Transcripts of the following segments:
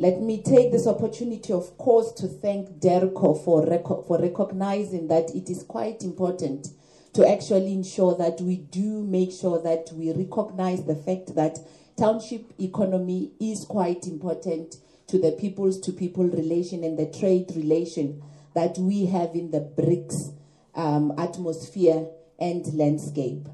Let me take this opportunity, of course, to thank DIRCO for, reco- for recognizing that it is quite important to actually ensure that we do make sure that we recognize the fact that township economy is quite important to the peoples to people relation and the trade relation that we have in the BRICS um, atmosphere and landscape.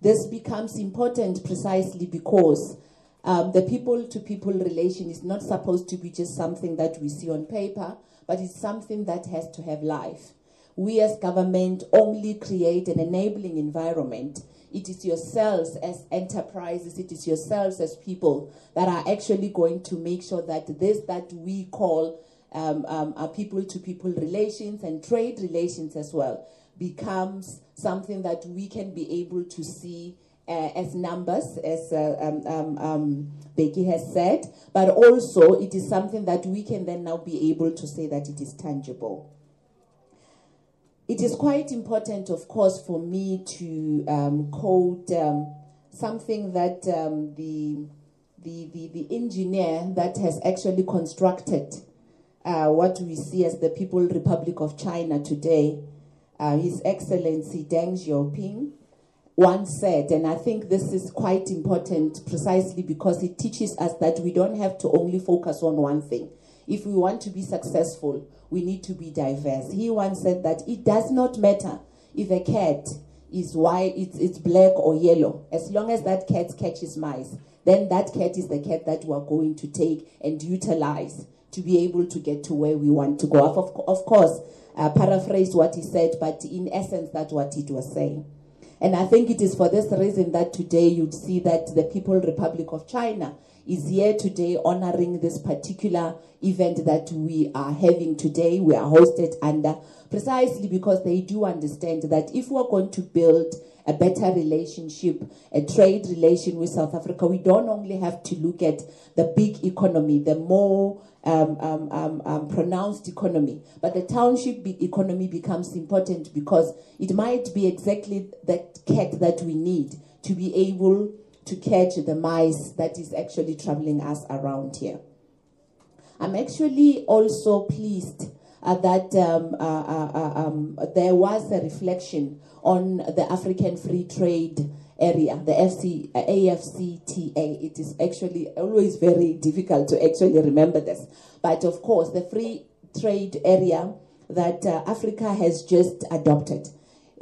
This becomes important precisely because um, the people to people relation is not supposed to be just something that we see on paper, but it's something that has to have life. We as government only create an enabling environment. It is yourselves as enterprises, it is yourselves as people that are actually going to make sure that this that we call um, um, our people to people relations and trade relations as well becomes something that we can be able to see uh, as numbers, as uh, um, um, um, Becky has said, but also it is something that we can then now be able to say that it is tangible. It is quite important, of course, for me to um, quote um, something that the, the, the, the engineer that has actually constructed uh, what we see as the People Republic of China today, uh, His Excellency Deng Xiaoping, once said, and I think this is quite important precisely because it teaches us that we don't have to only focus on one thing. If we want to be successful, we need to be diverse. He once said that it does not matter if a cat is white, it's, it's black or yellow, as long as that cat catches mice, then that cat is the cat that we're going to take and utilize to be able to get to where we want to go. Of, of course, uh, paraphrase what he said, but in essence, that's what it was saying. And I think it is for this reason that today you'd see that the People Republic of China is here today honoring this particular event that we are having today. We are hosted under precisely because they do understand that if we're going to build a better relationship, a trade relation with South Africa, we don't only have to look at the big economy, the more um, um, um, um, pronounced economy. But the township economy becomes important because it might be exactly that cat that we need to be able to catch the mice that is actually troubling us around here. I'm actually also pleased uh, that um, uh, uh, uh um, there was a reflection on the African Free Trade area, the FC, uh, AFCTA. It is actually always very difficult to actually remember this. But of course, the free trade area that uh, Africa has just adopted.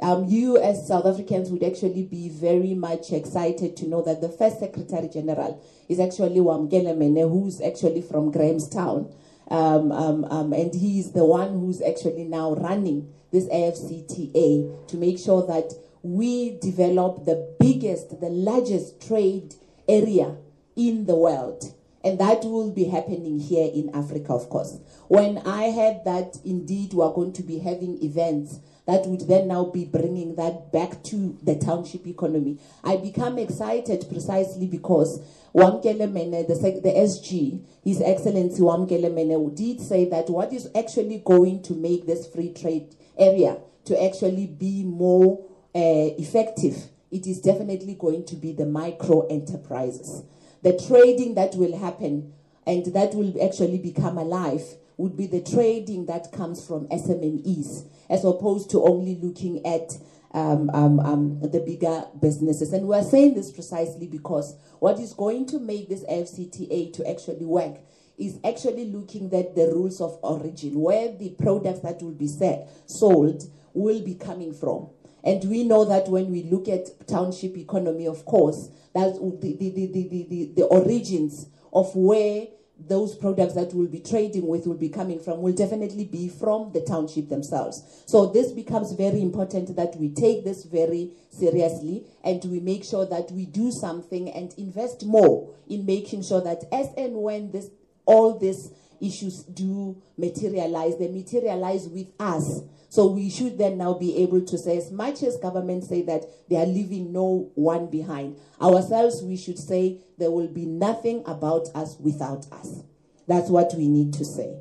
Um, you, as South Africans, would actually be very much excited to know that the first Secretary General is actually Wamkele Mene, who's actually from Grahamstown. Um, um, um, and he's the one who's actually now running this AFCTA to make sure that we develop the biggest, the largest trade area in the world. And that will be happening here in Africa, of course. When I heard that indeed we are going to be having events that would then now be bringing that back to the township economy, I become excited precisely because Wamkele Mene, the, the SG, His Excellency Wamkele Mene, did say that what is actually going to make this free trade area to actually be more uh, effective, it is definitely going to be the micro enterprises. The trading that will happen and that will actually become alive would be the trading that comes from SMMEs, as opposed to only looking at um, um, um, the bigger businesses. And we're saying this precisely because what is going to make this FCTA to actually work is actually looking at the rules of origin, where the products that will be set, sold will be coming from. And we know that when we look at township economy, of course, that's the, the, the, the, the, the origins of where those products that we'll be trading with will be coming from will definitely be from the township themselves. So this becomes very important that we take this very seriously and we make sure that we do something and invest more in making sure that as and when this all these issues do materialize, they materialize with us so we should then now be able to say, as much as governments say that they are leaving no one behind, ourselves we should say there will be nothing about us without us. That's what we need to say.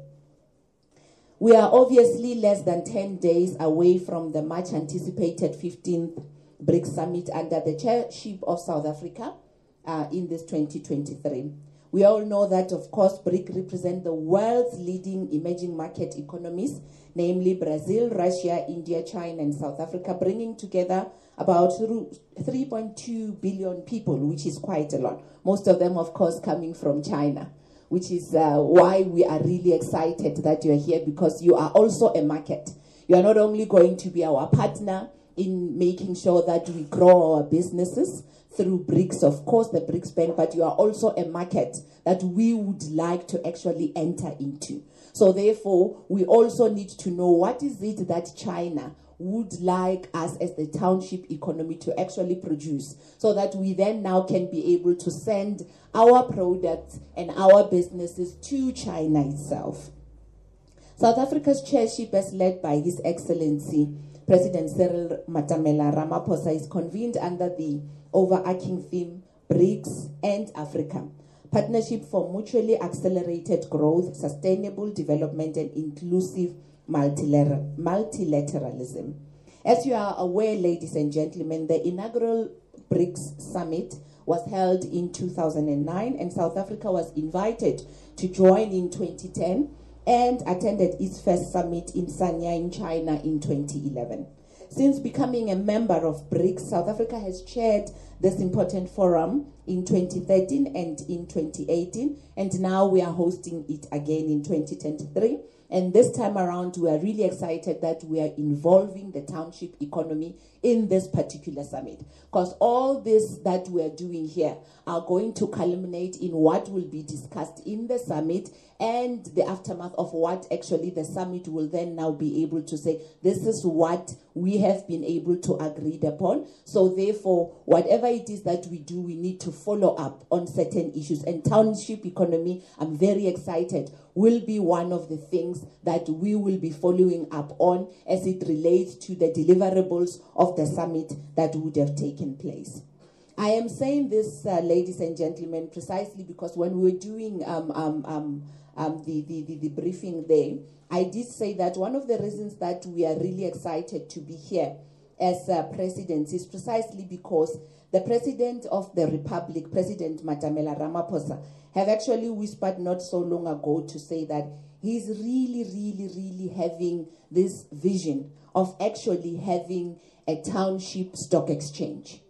We are obviously less than 10 days away from the much anticipated 15th BRICS summit under the chairship of South Africa uh, in this 2023. We all know that, of course, BRIC represent the world's leading emerging market economies, namely Brazil, Russia, India, China, and South Africa, bringing together about 3.2 billion people, which is quite a lot. Most of them, of course, coming from China, which is uh, why we are really excited that you're here because you are also a market. You are not only going to be our partner in making sure that we grow our businesses through BRICS, of course, the BRICS Bank, but you are also a market that we would like to actually enter into. So, therefore, we also need to know what is it that China would like us as the township economy to actually produce so that we then now can be able to send our products and our businesses to China itself. South Africa's chairship, as led by His Excellency President Cyril Matamela Ramaphosa, is convened under the overarching theme BRICS and Africa Partnership for Mutually Accelerated Growth, Sustainable Development, and Inclusive multilateralism. As you are aware, ladies and gentlemen, the inaugural BRICS summit was held in 2009, and South Africa was invited to join in 2010 and attended its first summit in Sanya in China in 2011. Since becoming a member of BRICS, South Africa has chaired this important forum in 2013 and in 2018, and now we are hosting it again in 2023. And this time around, we are really excited that we are involving the township economy in this particular summit. Because all this that we are doing here are going to culminate in what will be discussed in the summit and the aftermath of what actually the summit will then now be able to say. This is what we have been able to agree upon. So therefore whatever it is that we do we need to follow up on certain issues. And township economy i'm very excited will be one of the things that we will be following up on as it relates to the deliverables of the summit that would have taken place. I am saying this, uh, ladies and gentlemen, precisely because when we were doing um, um, um, um, the, the, the, the briefing there, I did say that one of the reasons that we are really excited to be here as uh, presidents is precisely because the president of the republic, President Matamela Ramaphosa, have actually whispered not so long ago to say that he's really, really, really having this vision of actually having a township stock exchange.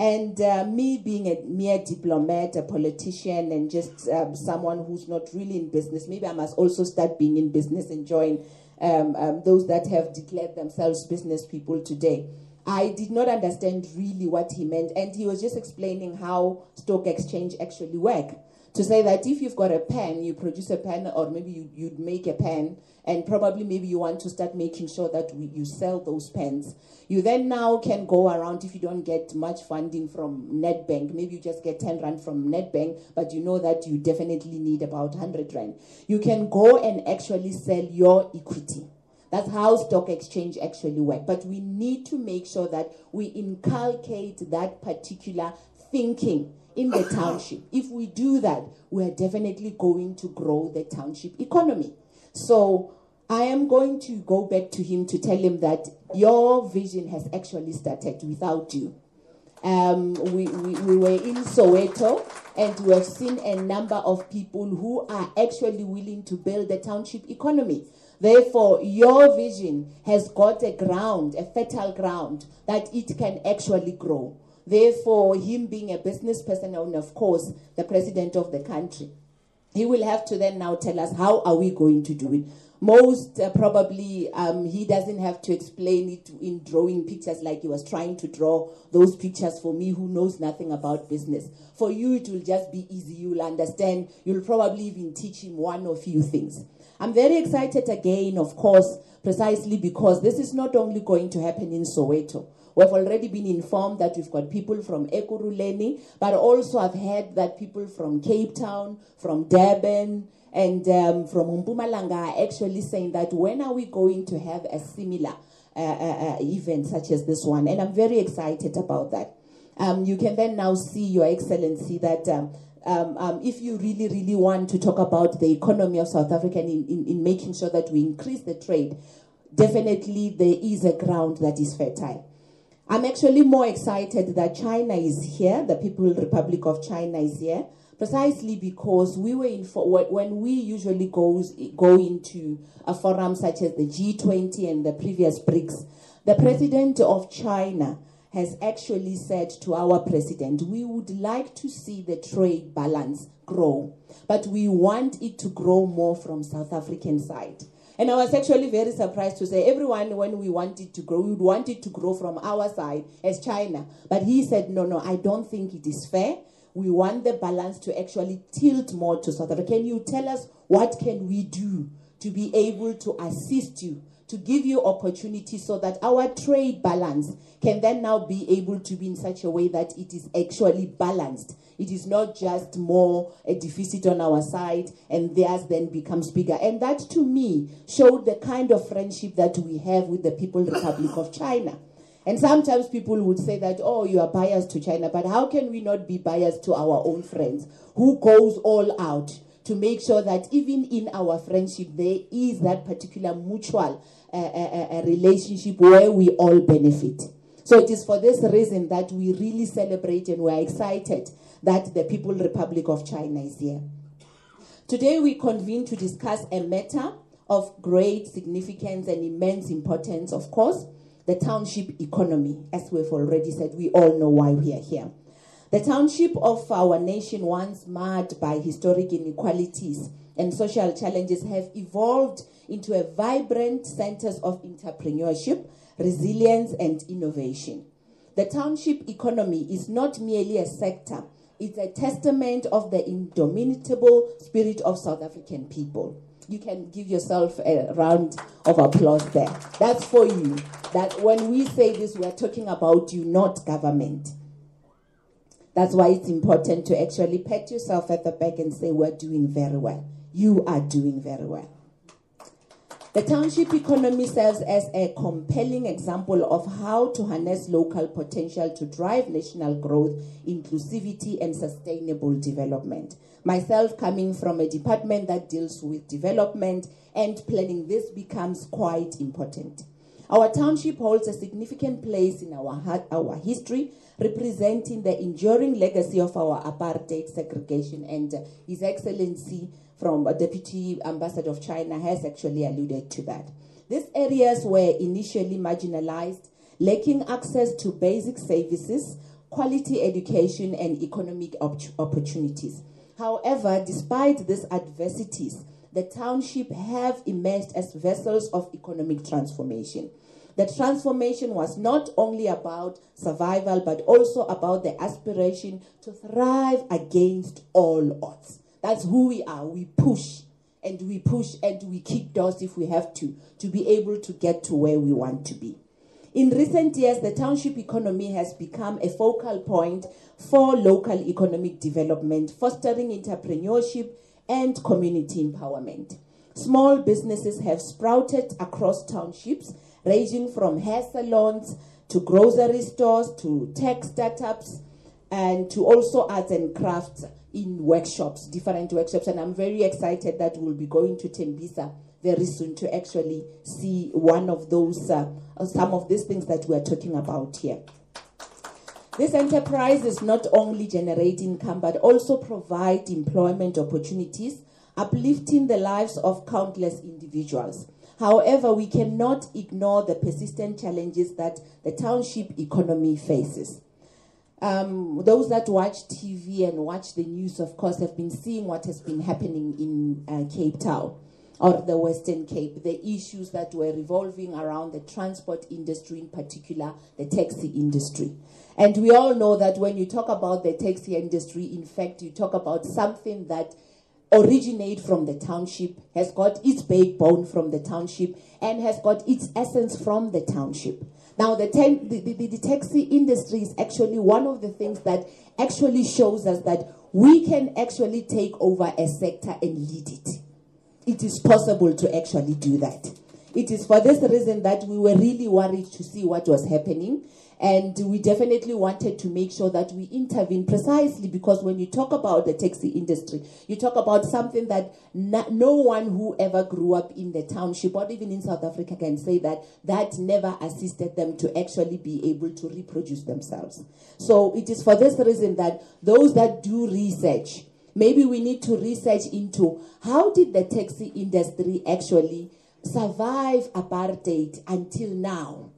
And uh, me being a mere diplomat, a politician, and just um, someone who's not really in business, maybe I must also start being in business and join um, um, those that have declared themselves business people today. I did not understand really what he meant, and he was just explaining how stock exchange actually work to say that if you've got a pen, you produce a pen, or maybe you, you'd make a pen, and probably maybe you want to start making sure that we, you sell those pens. You then now can go around if you don't get much funding from Nedbank. Maybe you just get 10 Rand from Nedbank, but you know that you definitely need about 100 Rand. You can go and actually sell your equity. That's how stock exchange actually work. But we need to make sure that we inculcate that particular thinking in the township. If we do that, we are definitely going to grow the township economy. So I am going to go back to him to tell him that your vision has actually started without you. Um, we, we, we were in Soweto and we have seen a number of people who are actually willing to build the township economy. Therefore, your vision has got a ground, a fertile ground, that it can actually grow. Therefore, him being a business person and, of course, the president of the country, he will have to then now tell us how are we going to do it. Most uh, probably, um, he doesn't have to explain it in drawing pictures like he was trying to draw those pictures for me who knows nothing about business. For you, it will just be easy. You'll understand. You'll probably even teach him one or few things. I'm very excited again, of course, precisely because this is not only going to happen in Soweto. We've already been informed that we've got people from Ekurhuleni, but also I've heard that people from Cape Town, from Durban, and um, from Mpumalanga actually saying that when are we going to have a similar uh, uh, uh, event such as this one? And I'm very excited about that. Um, you can then now see, Your Excellency, that um, um, um, if you really, really want to talk about the economy of South Africa and in, in, in making sure that we increase the trade, definitely there is a ground that is fertile. I'm actually more excited that China is here, the People Republic of China is here, precisely because we were in for, when we usually goes go into a forum such as the G20 and the previous BRICS, the president of China has actually said to our president, we would like to see the trade balance grow, but we want it to grow more from South African side. And I was actually very surprised to say everyone, when we want it to grow, we would want it to grow from our side as China. But he said, no, no, I don't think it is fair. We want the balance to actually tilt more to South Africa. Can you tell us what can we do to be able to assist you to give you opportunity so that our trade balance can then now be able to be in such a way that it is actually balanced. It is not just more a deficit on our side and theirs then becomes bigger. And that to me showed the kind of friendship that we have with the People Republic of China. And sometimes people would say that, oh, you are biased to China, but how can we not be biased to our own friends who goes all out to make sure that even in our friendship there is that particular mutual uh, uh, uh, relationship where we all benefit. So it is for this reason that we really celebrate and we are excited that the People Republic of China is here. Today we convene to discuss a matter of great significance and immense importance, of course, the township economy. As we've already said, we all know why we are here. The township of our nation, once marred by historic inequalities and social challenges, have evolved into a vibrant centers of entrepreneurship, resilience, and innovation. The township economy is not merely a sector, it's a testament of the indomitable spirit of South African people. You can give yourself a round of applause there. That's for you. That when we say this, we're talking about you, not government. That's why it's important to actually pat yourself at the back and say, We're doing very well. You are doing very well. The township economy serves as a compelling example of how to harness local potential to drive national growth, inclusivity, and sustainable development. Myself, coming from a department that deals with development and planning, this becomes quite important. Our township holds a significant place in our, our history, representing the enduring legacy of our apartheid segregation. And His Excellency, from a Deputy Ambassador of China, has actually alluded to that. These areas were initially marginalized, lacking access to basic services, quality education, and economic op- opportunities. However, despite these adversities, the township have emerged as vessels of economic transformation. The transformation was not only about survival, but also about the aspiration to thrive against all odds. That's who we are. We push and we push and we kick doors if we have to, to be able to get to where we want to be. In recent years, the township economy has become a focal point for local economic development, fostering entrepreneurship and community empowerment. Small businesses have sprouted across townships ranging from hair salons to grocery stores to tech startups and to also arts and crafts in workshops, different workshops. And I'm very excited that we'll be going to Tembisa very soon to actually see one of those, uh, some of these things that we're talking about here. This enterprise is not only generate income but also provide employment opportunities, uplifting the lives of countless individuals. However, we cannot ignore the persistent challenges that the township economy faces. Um, those that watch TV and watch the news, of course, have been seeing what has been happening in uh, Cape Town or the Western Cape, the issues that were revolving around the transport industry, in particular, the taxi industry. And we all know that when you talk about the taxi industry, in fact, you talk about something that originate from the township, has got its backbone from the township, and has got its essence from the township. Now, the, ten, the, the, the, taxi industry is actually one of the things that actually shows us that we can actually take over a sector and lead it. It is possible to actually do that. It is for this reason that we were really worried to see what was happening. And we definitely wanted to make sure that we intervene precisely because when you talk about the taxi industry, you talk about something that no one who ever grew up in the township or even in South Africa can say that that never assisted them to actually be able to reproduce themselves. So it is for this reason that those that do research maybe we need to research into how did the taxi industry actually survive apartheid until now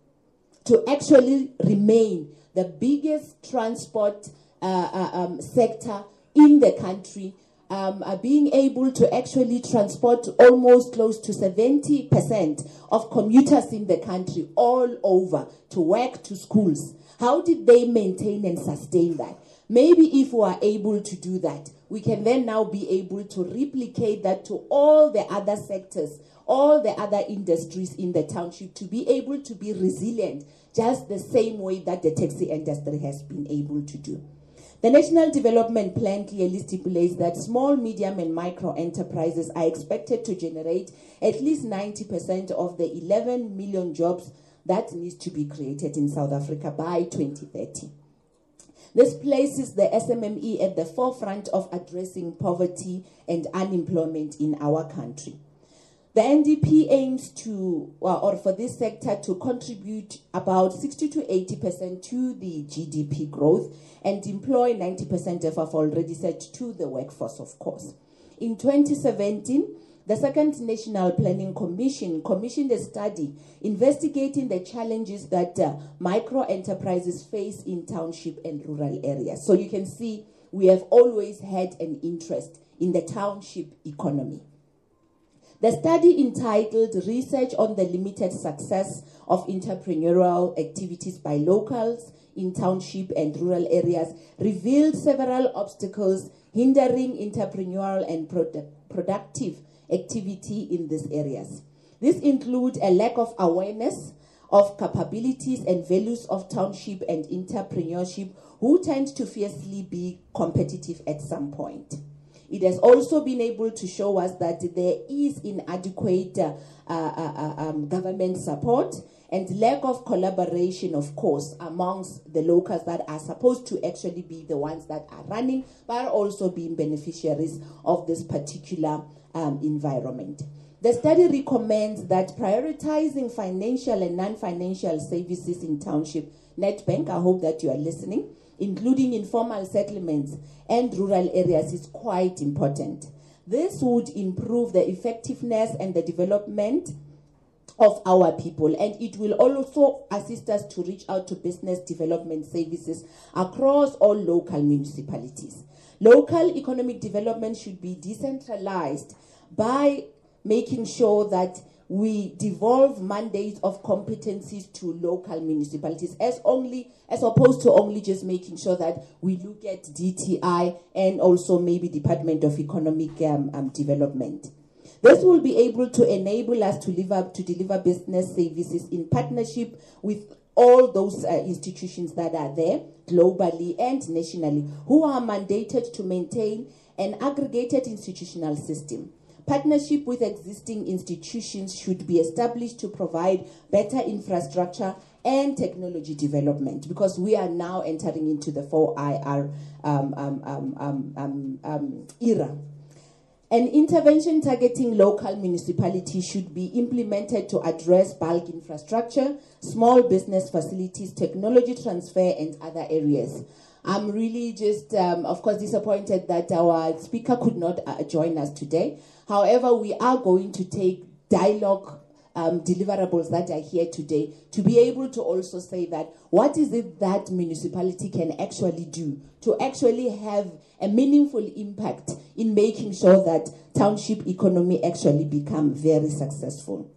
to actually remain the biggest transport uh, uh, um, sector in the country, um, uh, being able to actually transport almost close to 70% of commuters in the country all over to work, to schools. How did they maintain and sustain that? Maybe if we are able to do that, we can then now be able to replicate that to all the other sectors, all the other industries in the township to be able to be resilient just the same way that the taxi industry has been able to do. The National Development Plan clearly stipulates that small, medium, and micro enterprises are expected to generate at least 90% of the 11 million jobs that needs to be created in South Africa by 2030. This places the SMME at the forefront of addressing poverty and unemployment in our country. The NDP aims to, or for this sector to contribute about 60 to 80% to the GDP growth and employ 90% of, I've already said, to the workforce, of course. In 2017, the Second National Planning Commission commissioned a study investigating the challenges that uh, micro enterprises face in township and rural areas. So you can see we have always had an interest in the township economy. The study entitled Research on the Limited Success of Entrepreneurial Activities by Locals in Township and Rural Areas revealed several obstacles hindering entrepreneurial and produ- productive activity in these areas. This include a lack of awareness of capabilities and values of township and entrepreneurship who tend to fiercely be competitive at some point. It has also been able to show us that there is inadequate uh, uh, uh, um, government support and lack of collaboration, of course, amongst the locals that are supposed to actually be the ones that are running, but also being beneficiaries of this particular um, environment. The study recommends that prioritizing financial and non financial services in township, Nedbank, I hope that you are listening, including informal settlements and rural areas, is quite important. This would improve the effectiveness and the development of our people, and it will also assist us to reach out to business development services across all local municipalities. Local economic development should be decentralized by making sure that we devolve mandates of competencies to local municipalities as only as opposed to only just making sure that we look at DTI and also maybe Department of Economic um, um, Development. This will be able to enable us to live up to deliver business services in partnership with all those uh, institutions that are there globally and nationally who are mandated to maintain an aggregated institutional system Partnership with existing institutions should be established to provide better infrastructure and technology development because we are now entering into the 4IR um, um, um, um, um era. An intervention targeting local municipalities should be implemented to address bulk infrastructure, small business facilities, technology transfer, and other areas. I'm really just, um, of course, disappointed that our speaker could not uh, join us today. However, we are going to take dialogue um, deliverables that are here today to be able to also say that what is it that municipality can actually do to actually have a meaningful impact in making sure that township economy actually become very successful.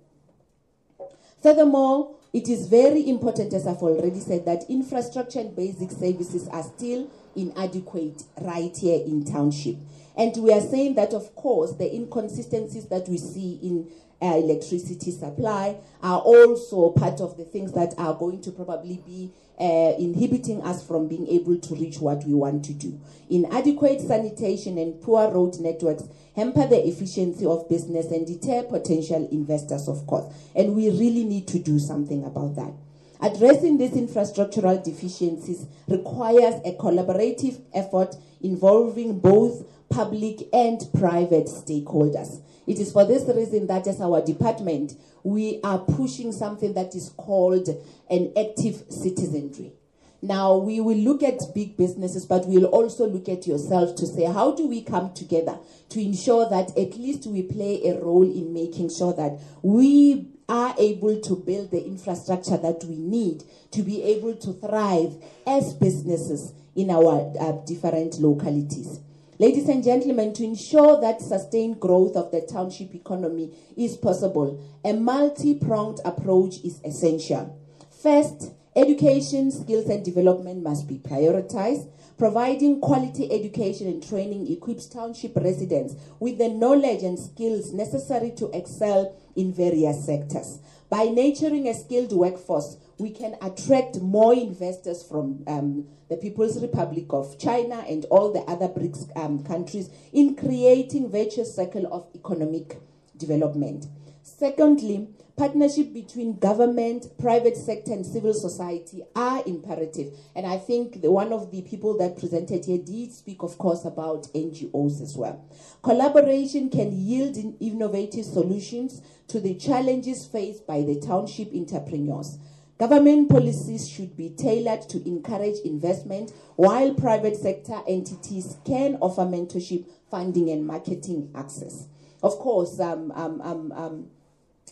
Furthermore, it is very important, as I've already said, that infrastructure and basic services are still inadequate right here in township. And we are saying that, of course, the inconsistencies that we see in uh, electricity supply are also part of the things that are going to probably be uh, inhibiting us from being able to reach what we want to do. Inadequate sanitation and poor road networks hamper the efficiency of business and deter potential investors, of course. And we really need to do something about that. Addressing these infrastructural deficiencies requires a collaborative effort involving both public and private stakeholders. It is for this reason that as our department, we are pushing something that is called an active citizenry. Now, we will look at big businesses, but we'll also look at yourself to say, how do we come together to ensure that at least we play a role in making sure that we are able to build the infrastructure that we need to be able to thrive as businesses in our uh, different localities. Ladies and gentlemen, to ensure that sustained growth of the township economy is possible, a multi pronged approach is essential. First, education, skills, and development must be prioritized. Providing quality education and training equips township residents with the knowledge and skills necessary to excel in various sectors. By nurturing a skilled workforce, we can attract more investors from um, the People's Republic of China and all the other BRICS um, countries in creating virtuous cycle of economic development. Secondly, partnership between government, private sector, and civil society are imperative. And I think the, one of the people that presented here did speak, of course, about NGOs as well. Collaboration can yield in innovative solutions to the challenges faced by the township entrepreneurs. Government policies should be tailored to encourage investment, while private sector entities can offer mentorship, funding, and marketing access. Of course, um, um, um, um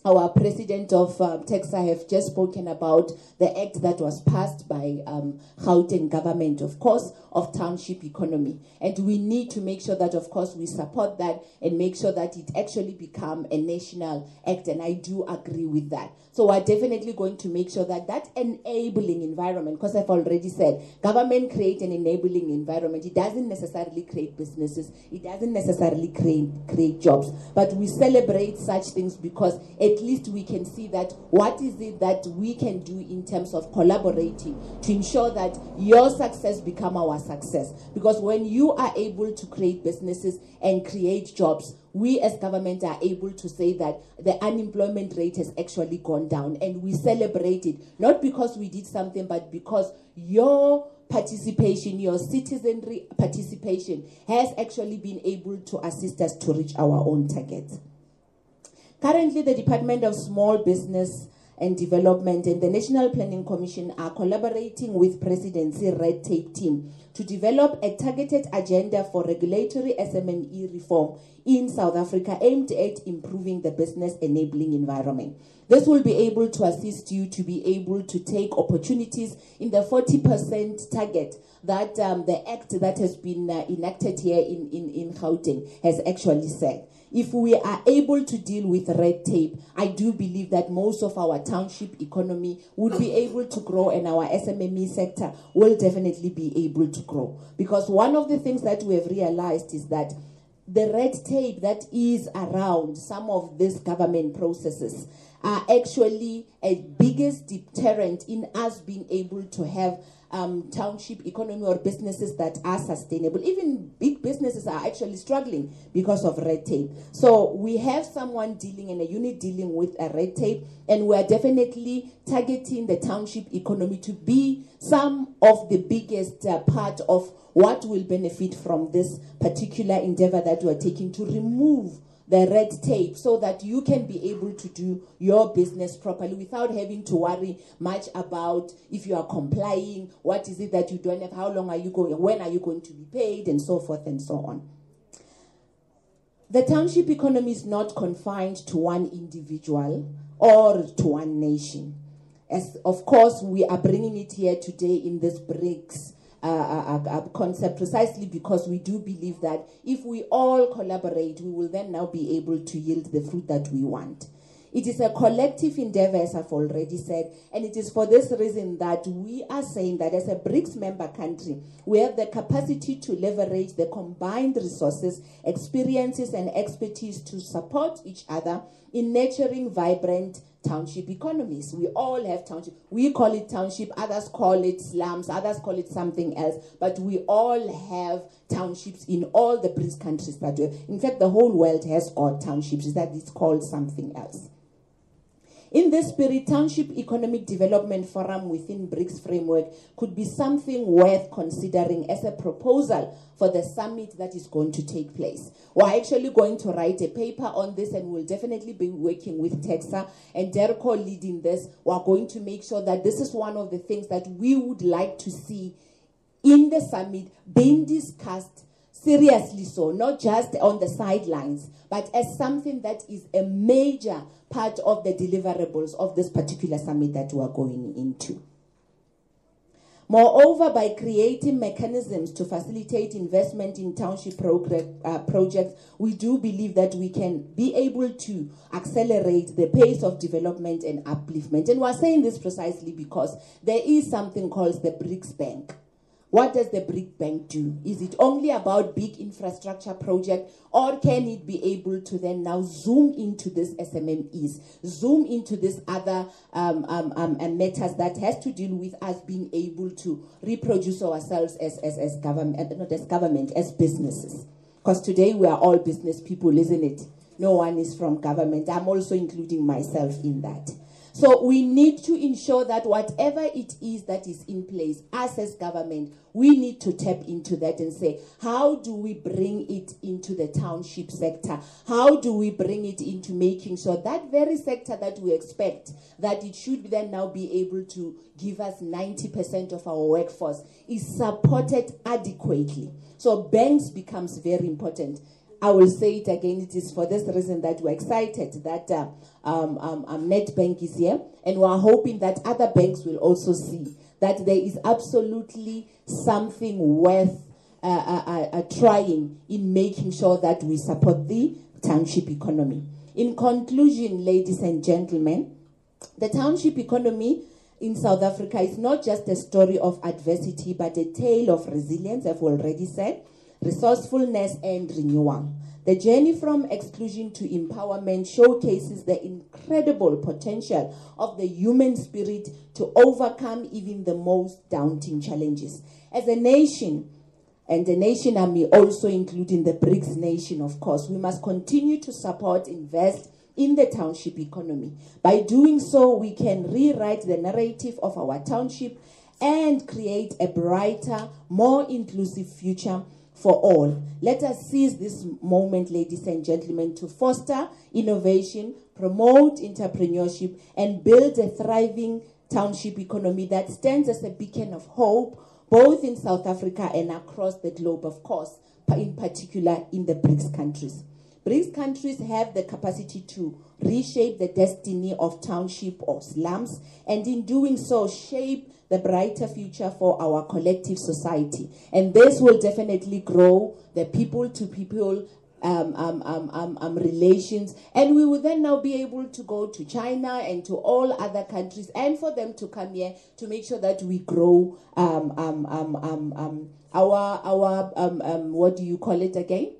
our president of um, TECSA have just spoken about the act that was passed by um, government, of course, of township economy. And we need to make sure that, of course, we support that and make sure that it actually become a national act. And I do agree with that. So we're definitely going to make sure that that enabling environment, because I've already said, government create an enabling environment. It doesn't necessarily create businesses. It doesn't necessarily create, create jobs. But we celebrate such things because at least we can see that what is it that we can do in terms of collaborating to ensure that your success become our success. Because when you are able to create businesses and create jobs, we as government are able to say that the unemployment rate has actually gone down and we celebrate it not because we did something but because your participation your citizenry participation has actually been able to assist us to reach our own targets currently the department of small business and Development and the National Planning Commission are collaborating with Presidency Red Tape Team to develop a targeted agenda for regulatory SMME reform in South Africa aimed at improving the business enabling environment. This will be able to assist you to be able to take opportunities in the 40% target that um, the act that has been uh, enacted here in, in, in Gauteng has actually set if we are able to deal with red tape, I do believe that most of our township economy would be able to grow and our SMME sector will definitely be able to grow. Because one of the things that we have realized is that the red tape that is around some of these government processes are actually a biggest deterrent in us being able to have um, township economy or businesses that are sustainable. Even big businesses are actually struggling because of red tape. So we have someone dealing in a unit dealing with a red tape, and we are definitely targeting the township economy to be some of the biggest uh, part of what will benefit from this particular endeavor that we are taking to remove the red tape so that you can be able to do your business properly without having to worry much about if you are complying, what is it that you don't have, how long are you going, when are you going to be paid, and so forth and so on. The township economy is not confined to one individual or to one nation. As of course, we are bringing it here today in this BRICS uh, uh, concept precisely because we do believe that if we all collaborate, we will then now be able to yield the fruit that we want. It is a collective endeavor, as I've already said, and it is for this reason that we are saying that as a BRICS member country, we have the capacity to leverage the combined resources, experiences, and expertise to support each other in nurturing vibrant township economies. We all have township. We call it township, others call it slums, others call it something else, but we all have townships in all the BRICS countries that we have. In fact, the whole world has got townships, that it's called something else. In this spirit, Township Economic Development Forum within BRICS framework could be something worth considering as a proposal for the summit that is going to take place. We're actually going to write a paper on this and we'll definitely be working with TECSA and DIRCO leading this. We're going to make sure that this is one of the things that we would like to see in the summit being discussed seriously so, not just on the sidelines, but as something that is a major part of the deliverables of this particular summit that we are going into. Moreover, by creating mechanisms to facilitate investment in township uh, projects, we do believe that we can be able to accelerate the pace of development and upliftment. And we're saying this precisely because there is something called the BRICS Bank. What does the BRIC Bank do? Is it only about big infrastructure project or can it be able to then now zoom into this SMMEs, zoom into this other um, um, um, matters that has to deal with us being able to reproduce ourselves as, as, as government, not as government, as businesses. Because today we are all business people, isn't it? No one is from government. I'm also including myself in that. So we need to ensure that whatever it is that is in place, us as government, we need to tap into that and say, how do we bring it into the township sector? How do we bring it into making sure that very sector that we expect that it should then now be able to give us 90% of our workforce is supported adequately. So banks becomes very important. I will say it again. It is for this reason that we're excited that uh, um, um, um, Nedbank is here, and we're hoping that other banks will also see that there is absolutely something worth uh, uh, uh, uh trying in making sure that we support the township economy. In conclusion, ladies and gentlemen, the township economy in South Africa is not just a story of adversity, but a tale of resilience, I've already said resourcefulness, and renewal. The journey from exclusion to empowerment showcases the incredible potential of the human spirit to overcome even the most daunting challenges. As a nation, and the nation army also including the BRICS nation, of course, we must continue to support, invest in the township economy. By doing so, we can rewrite the narrative of our township and create a brighter, more inclusive future for all. Let us seize this moment, ladies and gentlemen, to foster innovation, promote entrepreneurship, and build a thriving township economy that stands as a beacon of hope, both in South Africa and across the globe, of course, in particular in the BRICS countries. BRICS countries have the capacity to reshape the destiny of township or slums, and in doing so, shape the brighter future for our collective society. And this will definitely grow the people to people um, um, um, um, um, relations. And we will then now be able to go to China and to all other countries and for them to come here to make sure that we grow um, um, um, um, um, our, our um, um, what do you call it again?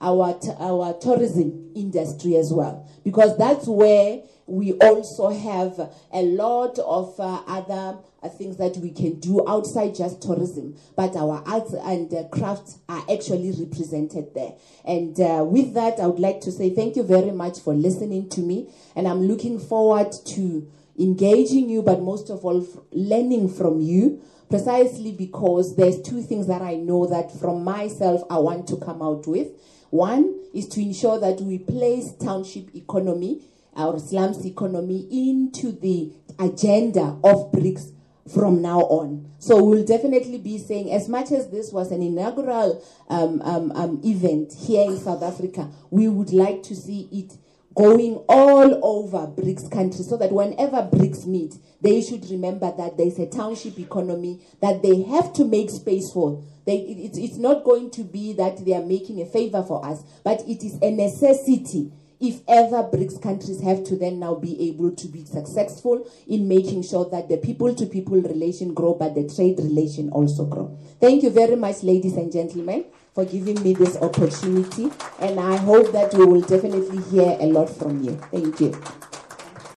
Our, our tourism industry as well. Because that's where we also have a lot of uh, other uh, things that we can do outside just tourism, but our arts and uh, crafts are actually represented there. And uh, with that, I would like to say thank you very much for listening to me, and I'm looking forward to engaging you, but most of all, learning from you. Precisely because there's two things that I know that from myself I want to come out with. One is to ensure that we place township economy our slums economy into the agenda of BRICS from now on. So we'll definitely be saying, as much as this was an inaugural um, um, um, event here in South Africa, we would like to see it going all over BRICS countries so that whenever BRICS meet, they should remember that there's a township economy that they have to make space for. They, it, it's not going to be that they are making a favor for us, but it is a necessity if ever BRICS countries have to then now be able to be successful in making sure that the people to people relation grow, but the trade relation also grow. Thank you very much, ladies and gentlemen, for giving me this opportunity. And I hope that we will definitely hear a lot from you. Thank you.